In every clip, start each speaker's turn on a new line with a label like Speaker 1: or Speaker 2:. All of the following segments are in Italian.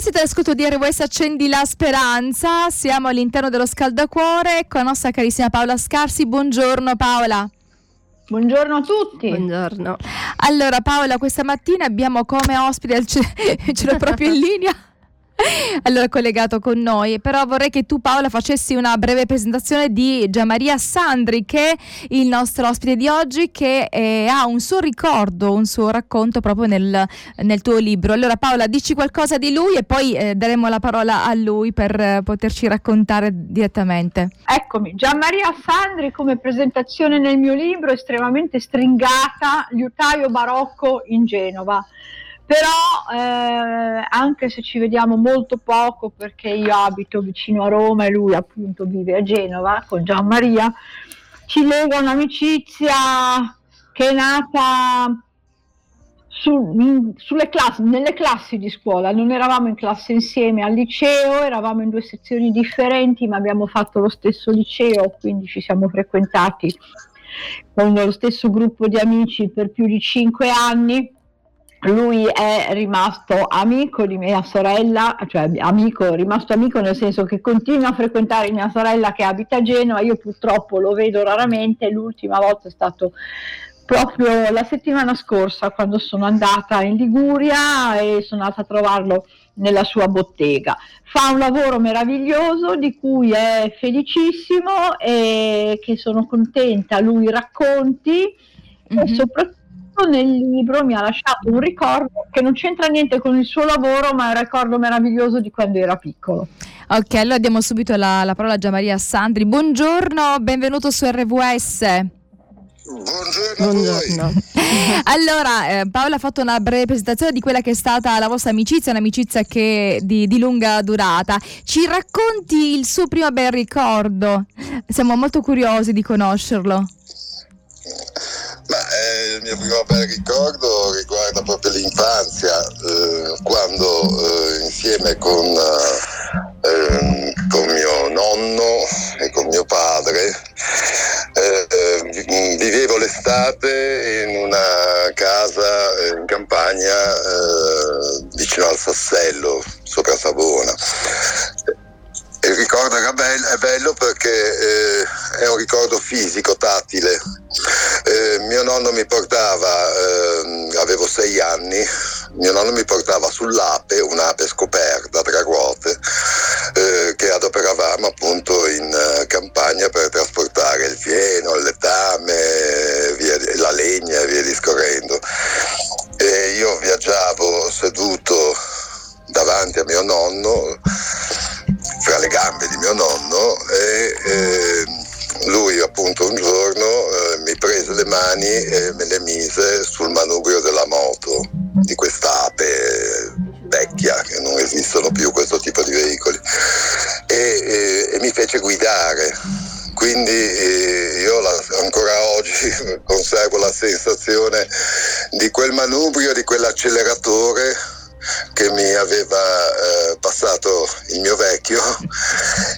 Speaker 1: Siete all'ascolto di RWS Accendi la Speranza. Siamo all'interno dello scaldacuore con la nostra carissima Paola Scarsi. Buongiorno Paola.
Speaker 2: Buongiorno a tutti.
Speaker 1: Buongiorno. Allora Paola, questa mattina abbiamo come ospite, ce l'ho proprio in linea allora collegato con noi, però vorrei che tu Paola facessi una breve presentazione di Gianmaria Sandri che è il nostro ospite di oggi che eh, ha un suo ricordo, un suo racconto proprio nel, nel, tuo libro. Allora Paola dici qualcosa di lui e poi eh, daremo la parola a lui per eh, poterci raccontare direttamente.
Speaker 2: Eccomi, Gianmaria Sandri come presentazione nel mio libro estremamente stringata, liutaio barocco in Genova però eh, anche se ci vediamo molto poco perché io abito vicino a Roma e lui appunto vive a Genova con Gian Maria, ci lega un'amicizia che è nata su, classi, nelle classi di scuola, non eravamo in classe insieme al liceo, eravamo in due sezioni differenti ma abbiamo fatto lo stesso liceo, quindi ci siamo frequentati con lo stesso gruppo di amici per più di cinque anni lui è rimasto amico di mia sorella, cioè amico, rimasto amico nel senso che continua a frequentare mia sorella che abita a Genova, io purtroppo lo vedo raramente, l'ultima volta è stato proprio la settimana scorsa quando sono andata in Liguria e sono andata a trovarlo nella sua bottega. Fa un lavoro meraviglioso di cui è felicissimo e che sono contenta lui racconti mm-hmm. e mhm. Soprattutto nel libro mi ha lasciato un ricordo che non c'entra niente con il suo lavoro, ma è un ricordo meraviglioso di quando era piccolo.
Speaker 1: Ok, allora diamo subito la, la parola a Gianmaria Sandri. Buongiorno, benvenuto su RVS.
Speaker 3: Buongiorno, Buongiorno.
Speaker 1: allora, eh, Paola ha fatto una breve presentazione di quella che è stata la vostra amicizia, un'amicizia che di, di, lunga durata. Ci racconti il suo primo bel ricordo? Siamo molto curiosi di conoscerlo.
Speaker 3: Il mio primo bel ricordo riguarda proprio l'infanzia, eh, quando eh, insieme con, eh, con, mio nonno e con mio padre eh, eh, vivevo l'estate in una casa in campagna vicino al Sassello, sopra Savona. Il ricordo era bello, è bello perché è un ricordo fisico, tattile. Mio nonno mi portava, eh, avevo sei anni, mio nonno mi portava sull'ape, un'ape scoperta, mi fece guidare quindi eh, io la, ancora oggi conservo la sensazione di quel manubrio, di quell'acceleratore che mi aveva eh, passato il mio vecchio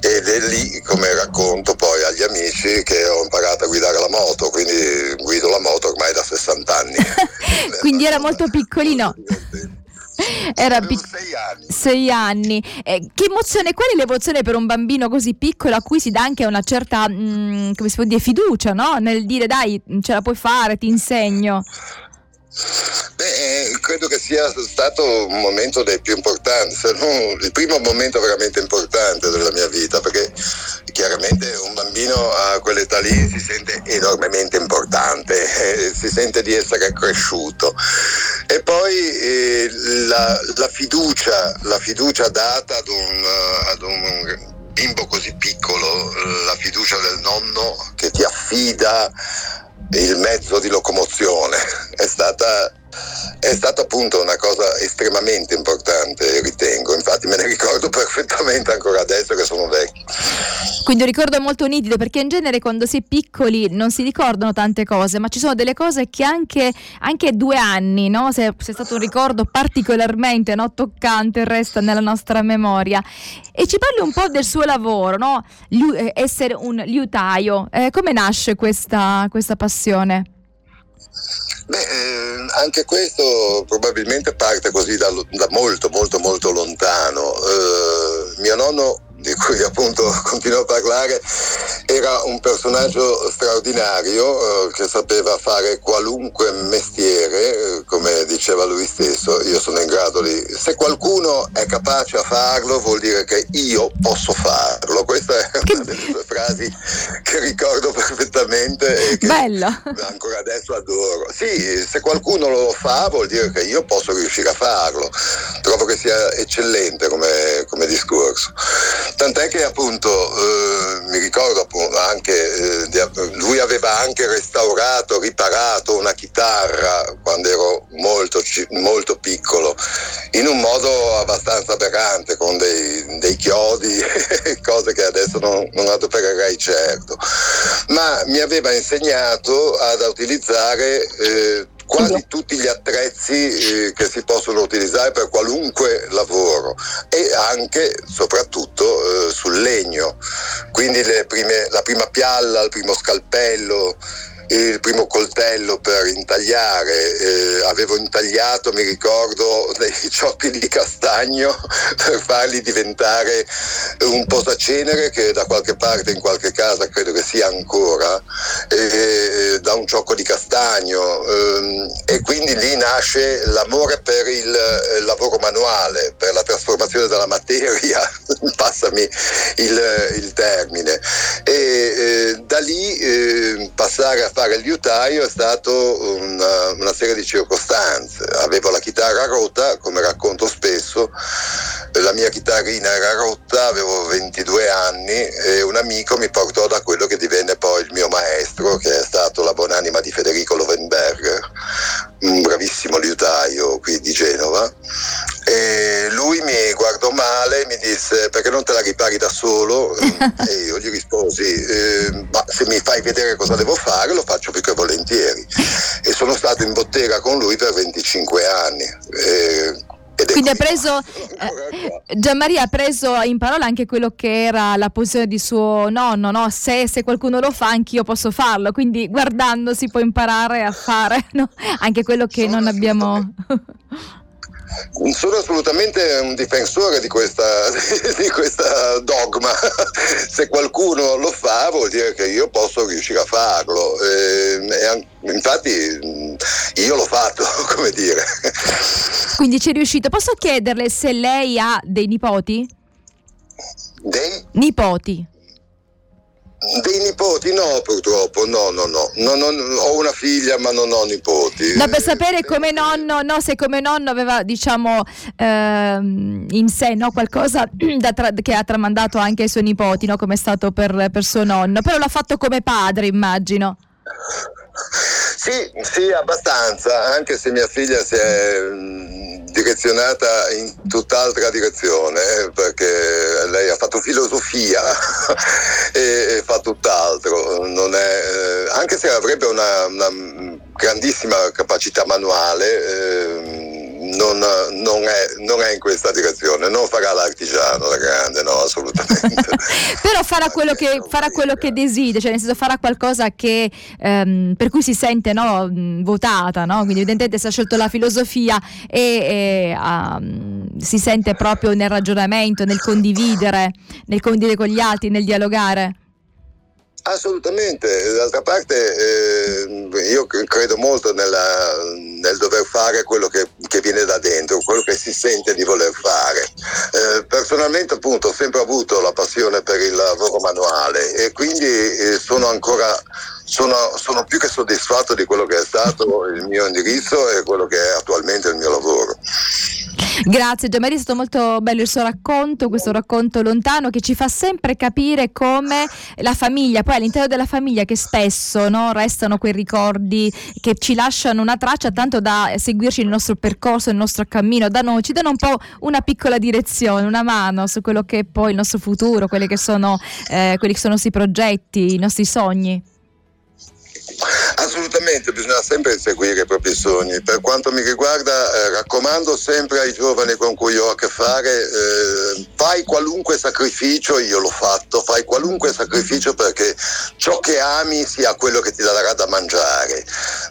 Speaker 3: ed è lì come racconto poi agli amici che ho imparato a guidare la moto, quindi guido la moto ormai da 60 anni.
Speaker 1: quindi era molto piccolino. Era pic-
Speaker 3: sei anni.
Speaker 1: Sei anni. Eh, che emozione, qual è l'emozione per un bambino così piccolo a cui si dà anche una certa, mh, mm, come si può dire, fiducia, no? Nel dire dai, ce la puoi fare, ti insegno.
Speaker 3: Beh, eh, credo che sia stato un momento dei più importanti, se non il primo momento veramente importante della mia vita, perché chiaramente un bambino a quell'età lì si sente enormemente importante, eh, si sente di essere cresciuto. E poi eh, la, la, fiducia, la, fiducia, data ad un, ad un bimbo così piccolo, la fiducia del nonno che ti affida il mezzo di locomozione. È stata è stata appunto una cosa estremamente importante, ritengo, infatti me ne ricordo perfettamente ancora adesso che sono vecchio.
Speaker 1: Quindi un ricordo molto nitido perché in genere quando si è piccoli non si ricordano tante cose, ma ci sono delle cose che anche, anche due anni, no? se, se, è stato un ricordo particolarmente no? toccante, resta nella nostra memoria. E ci parli un po' del suo lavoro, no? Liu, eh, essere un liutaio, eh, come nasce questa, questa passione?
Speaker 3: Beh, eh, anche questo probabilmente parte così da, da, molto, molto, molto lontano. mio nonno di cui appunto continuo a parlare, era un personaggio straordinario eh, che sapeva fare qualunque mestiere, eh, come diceva lui stesso, io sono in grado di... Se qualcuno è capace a farlo vuol dire che io posso farlo. Una frasi che ricordo perfettamente e che
Speaker 1: Bello.
Speaker 3: ancora adesso adoro. Sì, se qualcuno lo fa vuol dire che io posso riuscire a farlo. Trovo che sia eccellente come, come discorso. Tant'è che appunto eh, mi ricordo appunto anche, eh, lui aveva anche restaurato, riparato una chitarra quando ero molto, molto piccolo, in un modo abbastanza aberrante, con dei, dei chiodi, cose che adesso non, non adopererei certo. Ma mi aveva insegnato ad utilizzare eh, quasi tutti gli attrezzi eh, che si possono utilizzare per qualunque lavoro e anche soprattutto eh, sul legno, quindi prime, la prima pialla, il primo scalpello, il primo coltello per intagliare, eh, avevo intagliato, mi ricordo, dei ciocchi di castagno per farli diventare un posacenere che da qualche parte, in qualche casa, credo che sia ancora, eh, da un ciocco di castagno eh, e quindi lì nasce l'amore per il eh, lavoro manuale, per la trasformazione della materia, passami il, il termine. E eh, da lì eh, passare a fare il liutaio è stato una, una, serie di circostanze. Avevo la chitarra rotta, come racconto spesso, la mia chitarrina era rotta, avevo 22 anni e un amico mi portò da quello che divenne poi il mio maestro, che è stato la buonanima di Federico Lovenberger, un bravissimo liutaio qui di Genova. E lui mi guardò male e mi disse perché non te la ripari da solo? e io gli risposi eh, ma se mi fai vedere cosa devo fare lo faccio più che volentieri. E sono stato in bottega con lui per 25 anni. Eh,
Speaker 1: quindi ha preso, eh, Gianmaria ha preso in parola anche quello che era la posizione di suo nonno, no? se, se, qualcuno lo fa anch'io posso farlo, quindi guardando si può imparare a fare no? anche quello che non abbiamo...
Speaker 3: sono assolutamente un difensore di questa, di questa, dogma. Se qualcuno lo fa vuol dire che io posso riuscire a farlo. E, e, infatti io l'ho fatto, come dire.
Speaker 1: Quindi ci è riuscito. Posso chiederle se lei ha dei nipoti?
Speaker 3: Dei?
Speaker 1: Nipoti.
Speaker 3: Dei nipoti no, purtroppo, no, no, no. no, no ho una figlia ma non ho nipoti.
Speaker 1: No, per sapere come nonno, no, se come nonno aveva, diciamo, ehm, in sé no, qualcosa tra- che ha tramandato anche ai suoi nipoti, no, come è stato per, per suo nonno. Però l'ha fatto come padre, immagino.
Speaker 3: Sì, sì, abbastanza, anche se mia figlia si è direzionata in tutt'altra direzione, eh, perché lei ha fatto filosofia e, e, fa tutt'altro, è, eh, anche se avrebbe una, una grandissima capacità manuale. Eh, non, non, è, non, è, in questa direzione, non farà l'artigiano da grande, no, assolutamente.
Speaker 1: Però farà quello, che, farà quello che desidera, cioè nel senso farà qualcosa che, ehm, per cui si sente no, votata, no? quindi evidentemente si è scelto la filosofia e, e um, si sente proprio nel ragionamento, nel condividere, nel condividere con gli altri, nel dialogare.
Speaker 3: Assolutamente, d'altra parte eh, io credo molto nella, nel dover fare quello che, che, viene da dentro, quello che si sente di voler fare. Eh, personalmente appunto ho sempre avuto la passione per il lavoro manuale e quindi eh, sono ancora sono, sono, più che soddisfatto di quello che è stato il mio indirizzo e quello che è attualmente il mio lavoro.
Speaker 1: Grazie Gianmaria, è stato molto bello il suo racconto, questo racconto lontano che ci fa sempre capire come la famiglia, poi all'interno della famiglia che spesso no, restano quei ricordi che ci lasciano una traccia tanto da seguirci nel nostro percorso, nel nostro cammino, da noi, ci danno un po' una piccola direzione, una mano su quello che è poi il nostro futuro, che sono, eh, quelli che sono i nostri progetti, i nostri sogni.
Speaker 3: Assolutamente, bisogna sempre seguire i propri sogni. Per quanto mi riguarda, eh, raccomando sempre ai giovani con cui ho a che fare, eh, fai qualunque sacrificio, io l'ho fatto, fai qualunque sacrificio perché ciò che ami sia quello che ti darà da mangiare.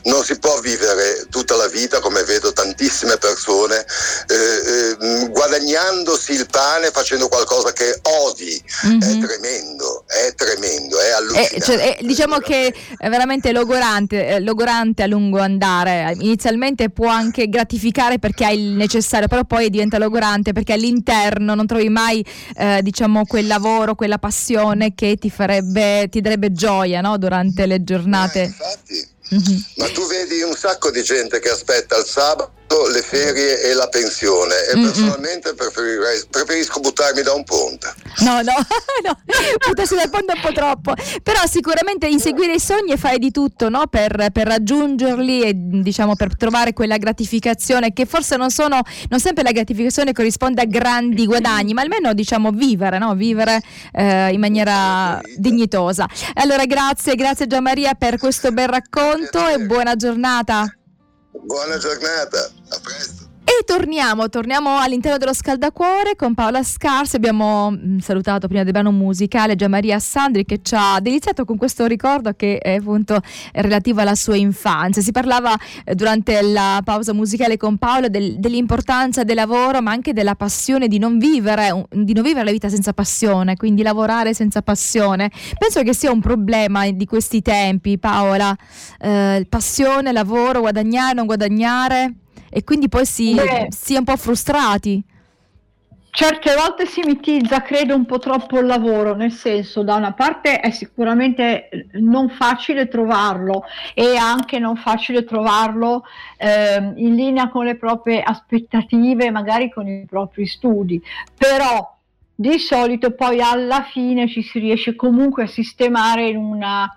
Speaker 3: Non si può vivere tutta la vita, come vedo tantissime persone, eh, eh, guadagnandosi il pane facendo qualcosa che odi. Mm-hmm. È tremendo, è tremendo, è allucinante.
Speaker 1: Eh, cioè, eh, diciamo che è veramente logorante, eh, logorante a lungo andare. Inizialmente può anche gratificare perché hai il necessario, però poi diventa logorante perché all'interno non trovi mai eh, diciamo quel lavoro, quella passione che ti farebbe, ti darebbe gioia no? durante le giornate.
Speaker 3: Eh, infatti. Mm-hmm. Ma tu vedi un sacco di gente che aspetta il sabato le ferie e la pensione e Mm-mm. personalmente preferisco buttarmi da un ponte.
Speaker 1: No, no, no, buttarsi dal ponte è un po' troppo, però sicuramente inseguire i sogni e fare di tutto no? per, per, raggiungerli e diciamo per trovare quella gratificazione che forse non sono, non sempre la gratificazione corrisponde a grandi guadagni, ma almeno diciamo vivere, no? vivere eh, in maniera dignitosa. Allora grazie, grazie Gianmaria per questo bel racconto e buona giornata.
Speaker 3: Buona giornata, a presto.
Speaker 1: E torniamo, torniamo all'interno dello scaldacuore con Paola Scarsi. Abbiamo mm, salutato prima del brano musicale Gian Maria Sandri che ci ha deliziato con questo ricordo che è appunto relativo alla sua infanzia. Si parlava eh, durante la pausa musicale con Paola del, dell'importanza del lavoro, ma anche della passione di non, vivere, di non vivere la vita senza passione, quindi lavorare senza passione. Penso che sia un problema di questi tempi, Paola. Eh, passione, lavoro, guadagnare, non guadagnare e quindi poi si, si è un po' frustrati.
Speaker 2: Certe volte si mitizza, credo, un po' troppo il lavoro, nel senso, da una parte è sicuramente non facile trovarlo e anche non facile trovarlo eh, in linea con le proprie aspettative, magari con i propri studi, però di solito poi alla fine ci si riesce comunque a sistemare in una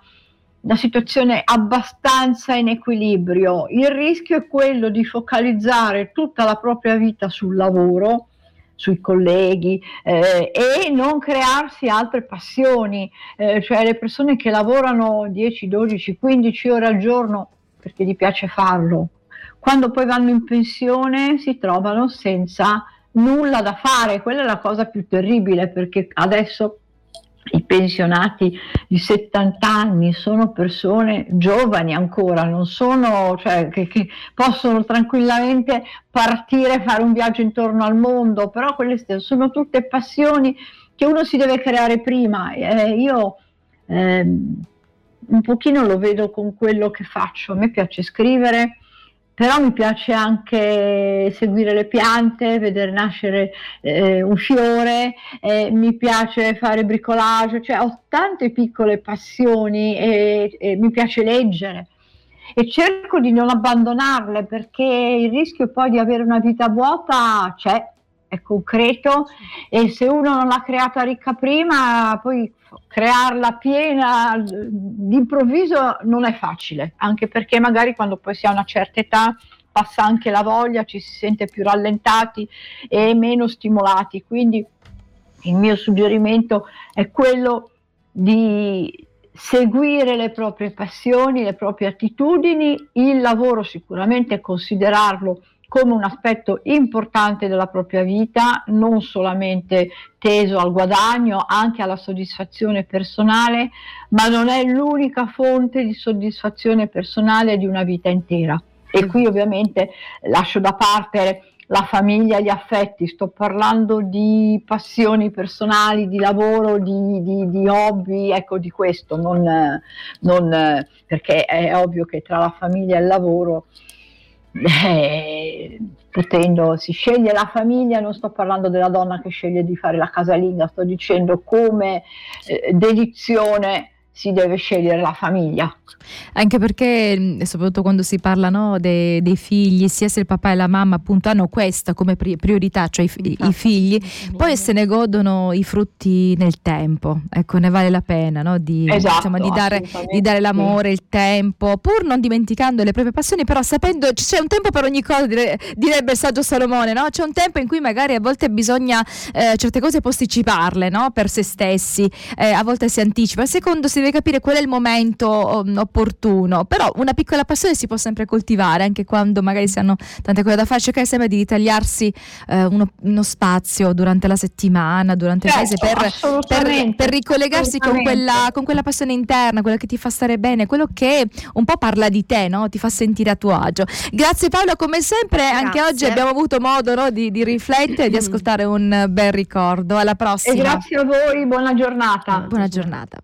Speaker 2: una situazione abbastanza in equilibrio. Il rischio è quello di focalizzare tutta la propria vita sul lavoro, sui colleghi eh, e non crearsi altre passioni, eh, cioè le persone che lavorano 10, 12, 15 ore al giorno perché gli piace farlo, quando poi vanno in pensione si trovano senza nulla da fare, quella è la cosa più terribile perché adesso i pensionati di 70 anni sono persone giovani ancora, non sono, cioè, che, che possono tranquillamente partire fare un viaggio intorno al mondo, però quelle sono tutte passioni che uno si deve creare prima. Eh, io eh, un pochino lo vedo con quello che faccio, a me piace scrivere, però mi piace anche seguire le piante, vedere nascere eh, un fiore, eh, mi piace fare bricolage, cioè ho tante piccole passioni e, e mi piace leggere. E cerco di non abbandonarle perché il rischio poi di avere una vita vuota c'è, è concreto e se uno non l'ha creata ricca prima, poi crearla piena d'improvviso non è facile, anche perché magari quando poi si ha una certa età passa anche la voglia, ci si sente più rallentati e meno stimolati. Quindi il mio suggerimento è quello di seguire le proprie passioni, le proprie attitudini, il lavoro sicuramente considerarlo come un aspetto importante della propria vita, non solamente teso al guadagno, anche alla soddisfazione personale, ma non è l'unica fonte di soddisfazione personale di una vita intera. E qui ovviamente lascio da parte la famiglia, gli affetti, sto parlando di passioni personali, di lavoro, di, di, di hobby, ecco di questo, non, non, perché è ovvio che tra la famiglia e il lavoro eh, potendo, si sceglie la famiglia, non sto parlando della donna che sceglie di fare la casalinga, sto dicendo come eh, dedizione si deve scegliere la famiglia.
Speaker 1: Anche perché, mm, soprattutto quando si parla no, dei, dei, figli, sia se il papà e la mamma appunto hanno questa come priorità, cioè i, i, esatto. figli, poi se ne godono i frutti nel tempo. Ecco, ne vale la pena no, di, esatto, diciamo, di, dare, di, dare, l'amore, il tempo, pur non dimenticando le proprie passioni, però sapendo c'è un tempo per ogni cosa, dire, direbbe il saggio Salomone, no? c'è un tempo in cui magari a volte bisogna eh, certe cose posticiparle no? per se stessi, eh, a volte si anticipa, secondo si deve capire qual è il momento um, opportuno, però una piccola passione si può sempre coltivare anche quando magari si hanno tante cose da fare, cercare sempre di ritagliarsi eh, uno, uno, spazio durante la settimana, durante
Speaker 2: certo,
Speaker 1: il mese per, per, per ricollegarsi con quella, con quella, passione interna, quella che ti fa stare bene, quello che un po' parla di te, no? ti fa sentire a tuo agio. Grazie Paola, come sempre Grazie. anche oggi abbiamo avuto modo no, di, di, riflettere e di ascoltare un bel ricordo. Alla prossima.
Speaker 2: E grazie a voi, buona giornata.
Speaker 1: Buona giornata.